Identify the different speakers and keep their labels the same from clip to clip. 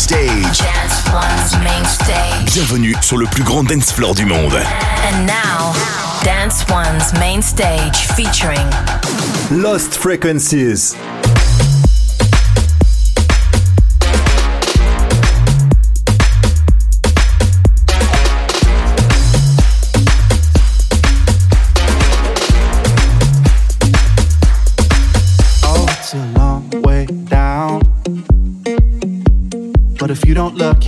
Speaker 1: stage.
Speaker 2: Dance One's main stage.
Speaker 1: Bienvenue sur le plus grand dance floor du monde.
Speaker 2: And now, Dance One's main stage featuring
Speaker 3: Lost Frequencies.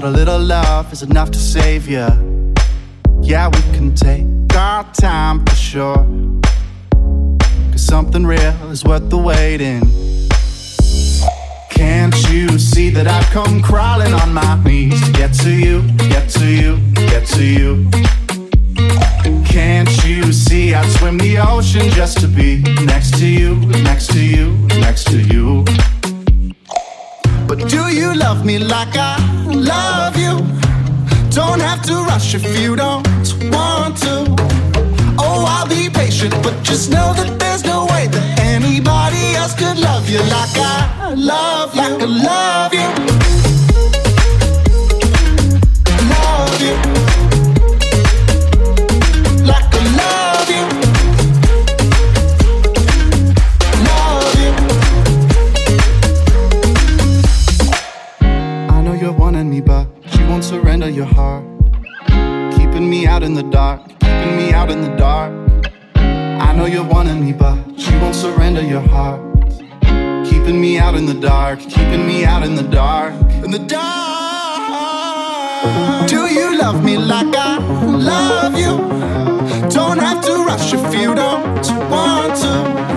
Speaker 4: But a little love is enough to save you. Yeah, we can take our time for sure. Cause something real is worth the waiting. Can't you see that I've come crawling on my knees to get to you, get to you, get to you? Can't you see I'd swim the ocean just to be next to you, next to you, next to you? But do you love me like I love you? Don't have to rush if you don't want to. Oh, I'll be patient, but just know that there's no way that anybody else could love you like I love you, like I love you. In the dark, keeping me out in the dark. I know you're wanting me, but you won't surrender your heart. Keeping me out in the dark, keeping me out in the dark, in the dark. Do you love me like I love you? Don't have to rush if you don't want to.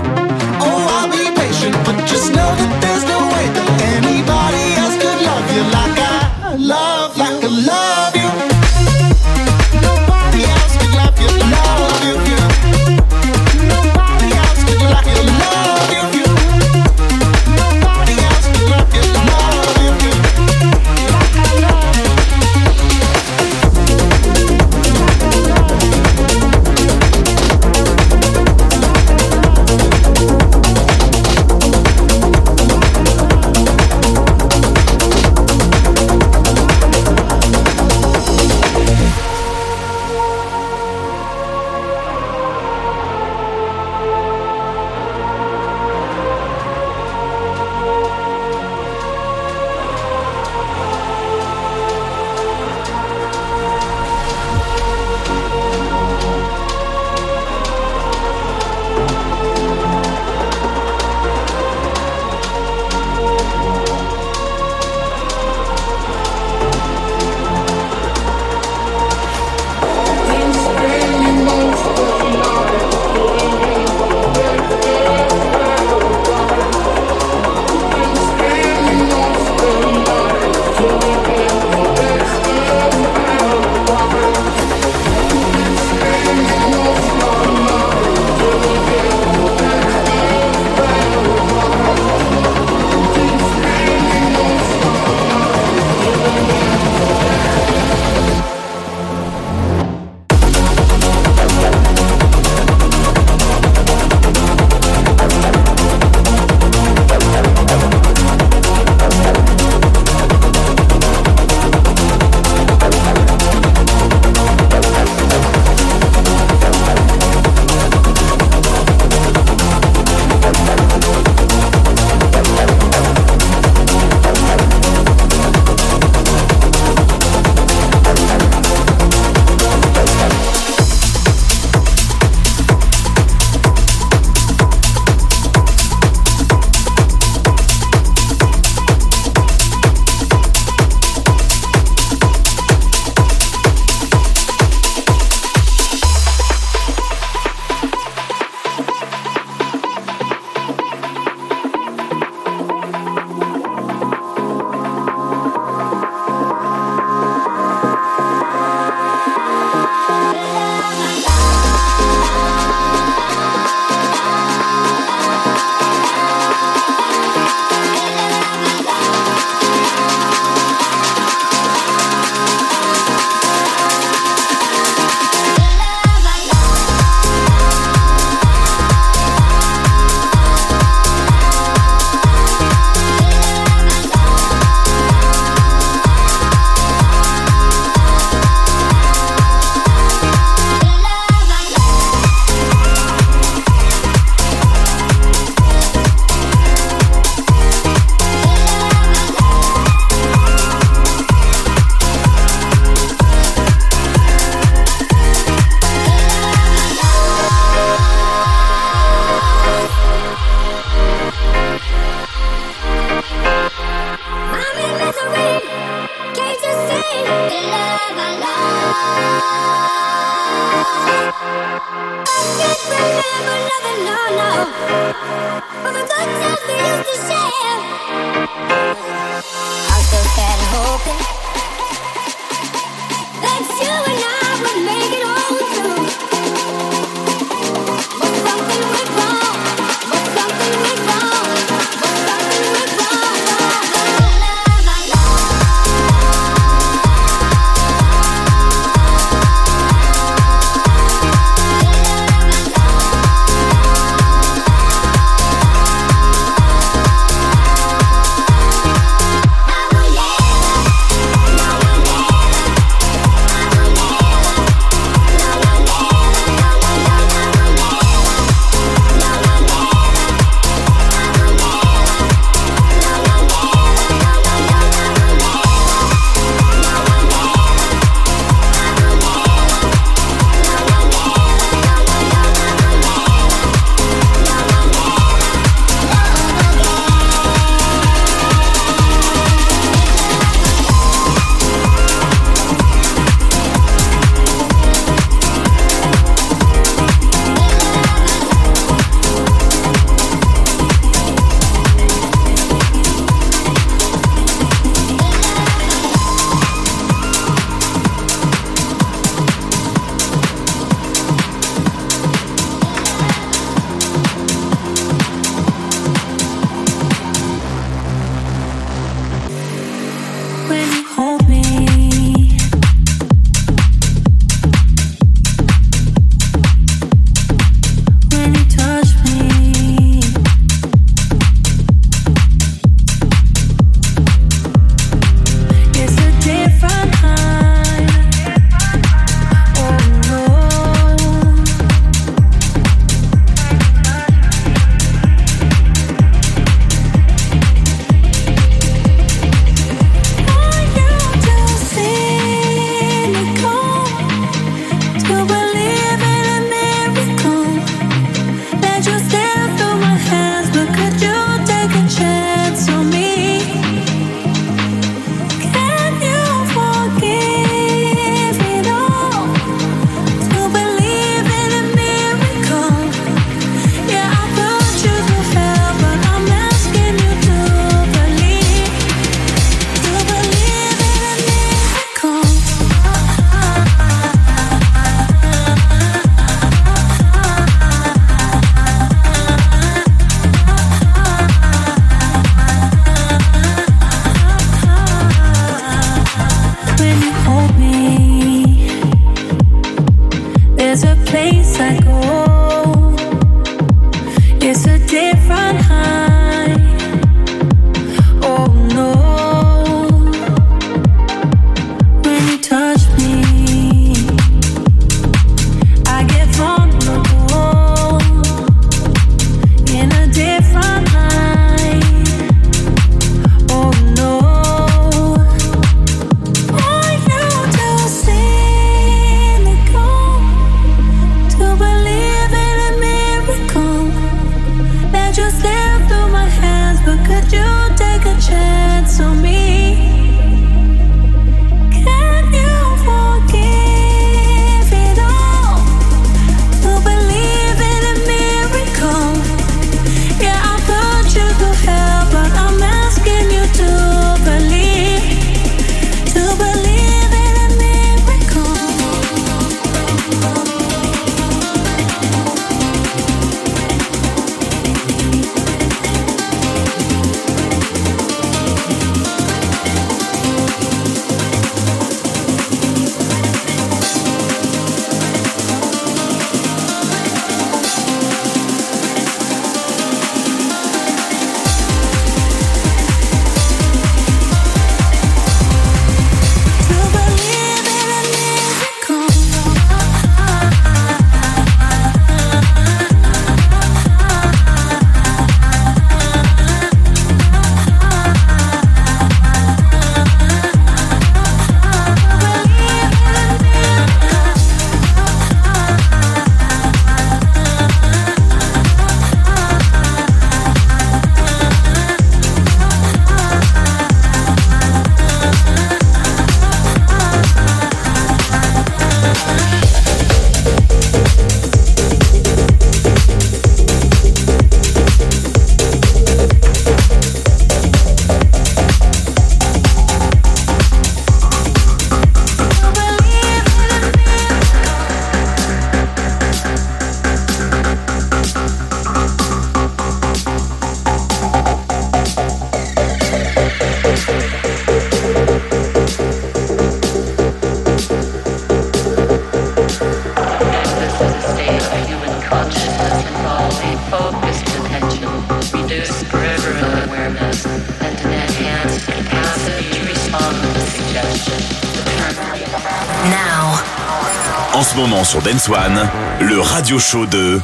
Speaker 1: Le radio show de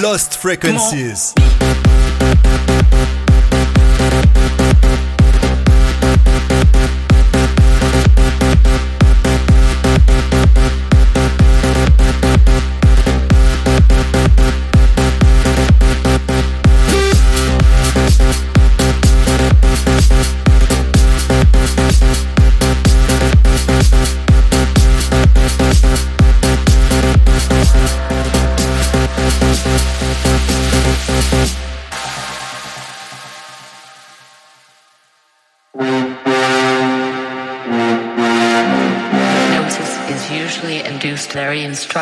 Speaker 3: Lost Frequencies.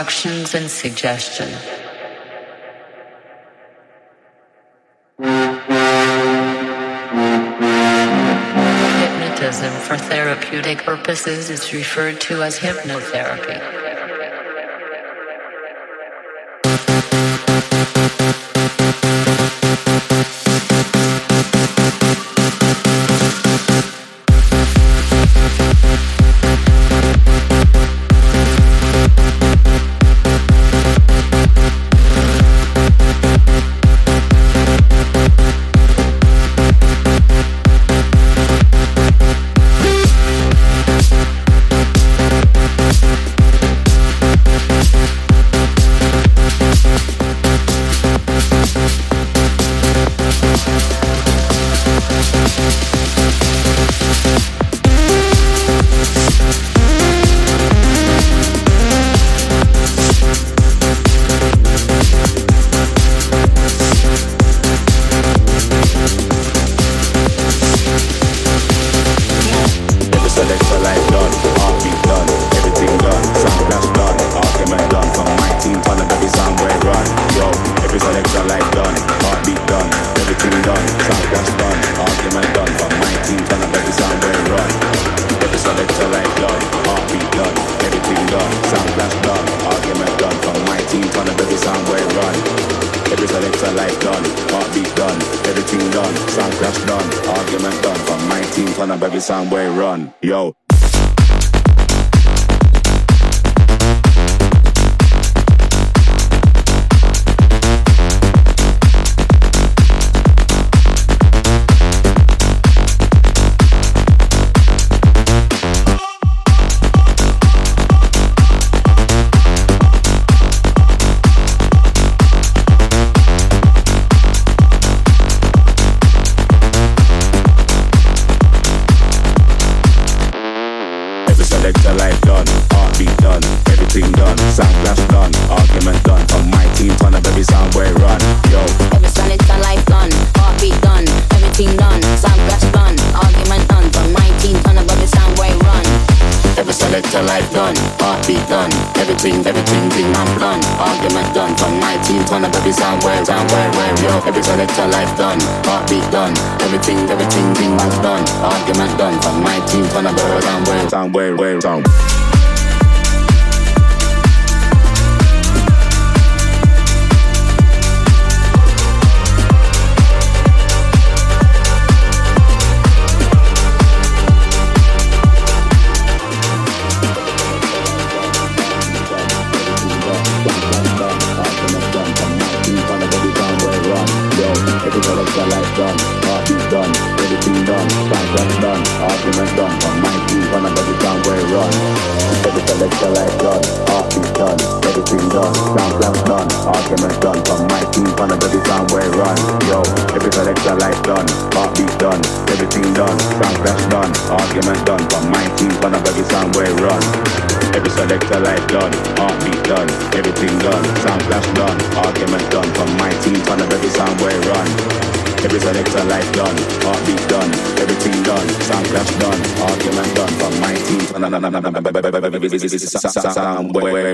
Speaker 5: Instructions and. Hypnotism for therapeutic purposes is referred to as hypnotherapy.
Speaker 6: Somewhere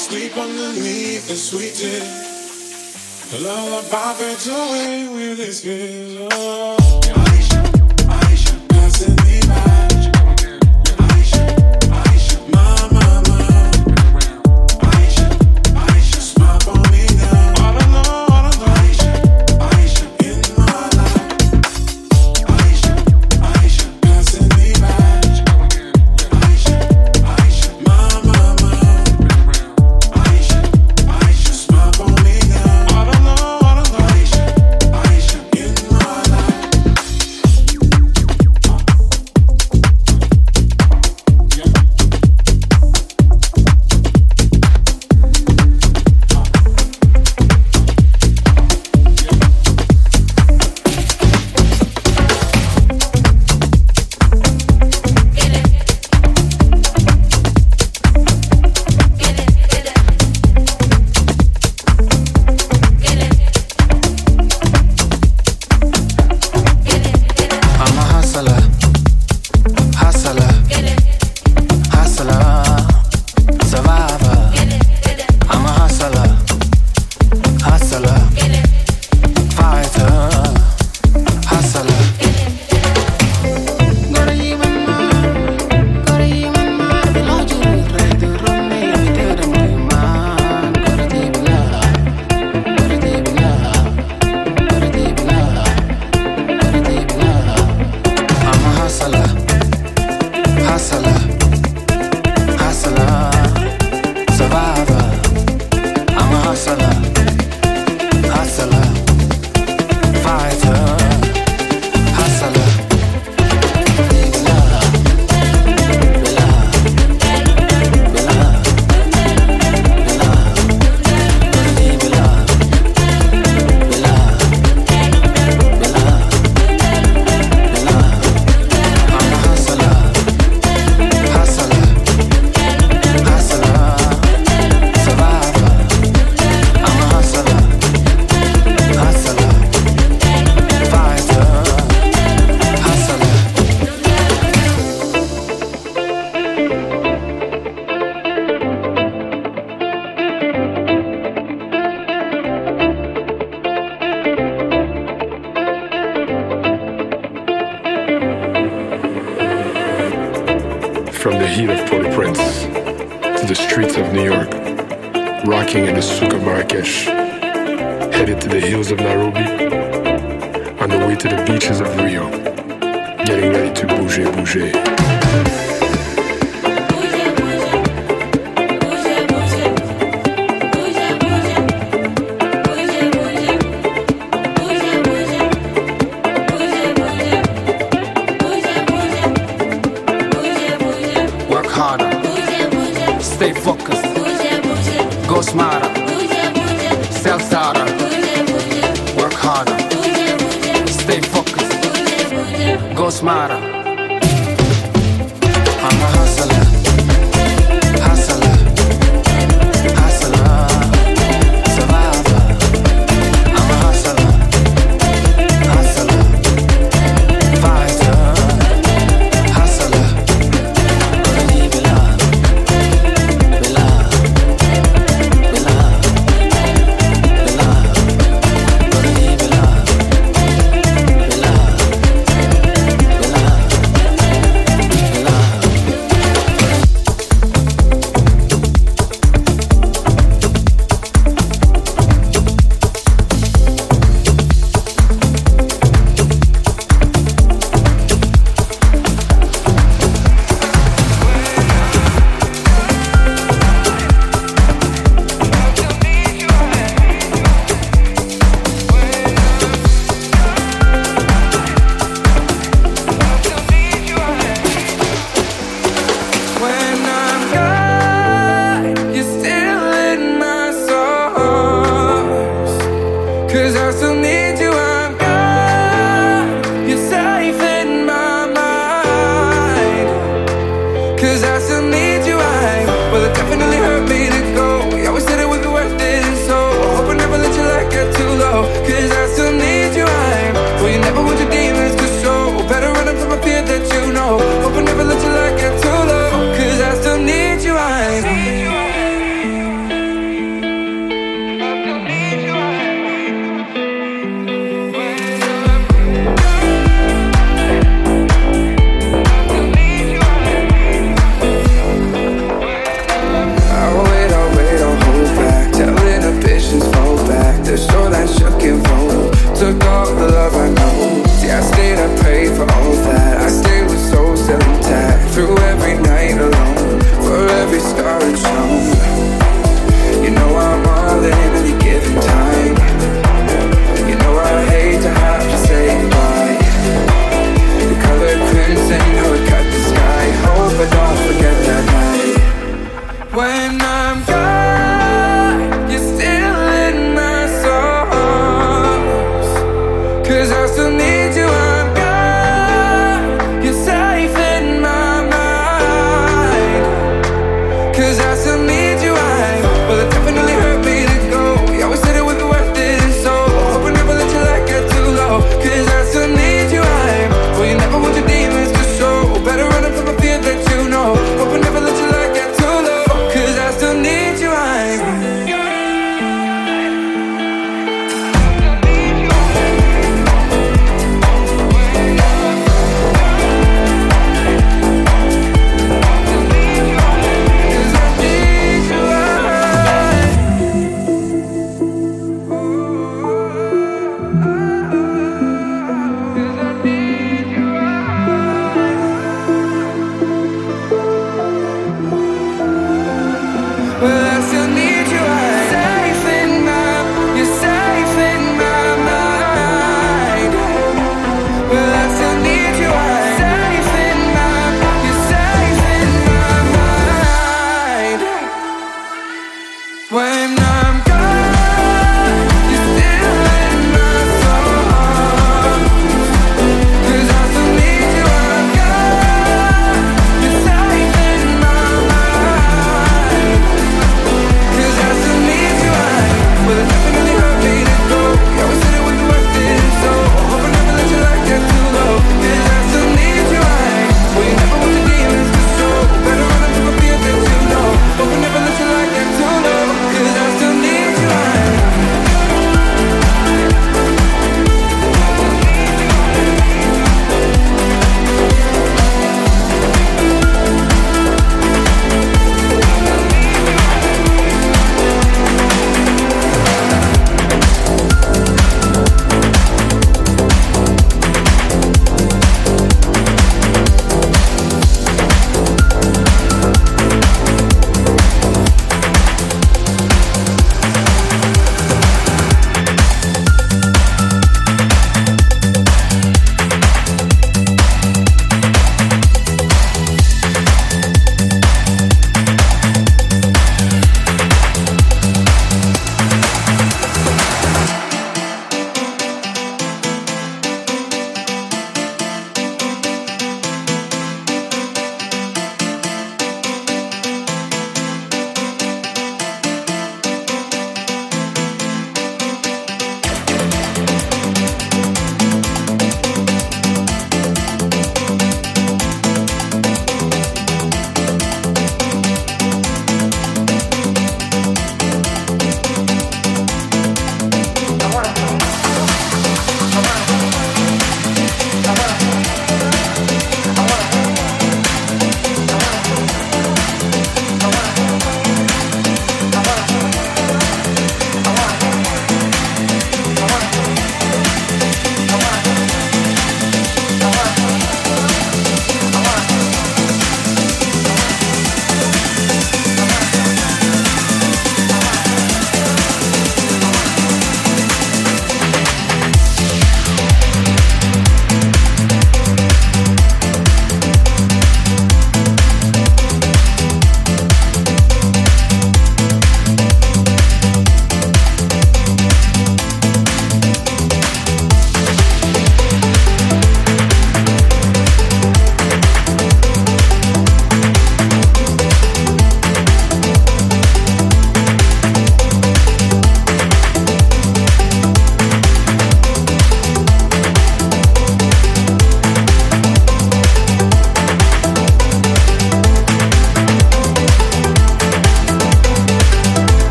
Speaker 6: sleep underneath
Speaker 3: the sweet dew. Lullaby fades away with his kiss.
Speaker 7: From the heat of Port au Prince to the streets of New York, rocking in the souk of Marrakesh, headed to the hills of Nairobi, on the way to the beaches of Rio, getting ready to bouger, bouger.
Speaker 3: Osmara.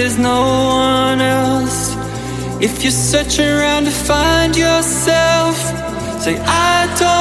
Speaker 8: There's no one else, if you're searching around to find yourself, say, I don't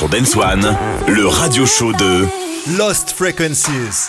Speaker 1: sur Dance One, le radio show de
Speaker 9: Lost Frequencies.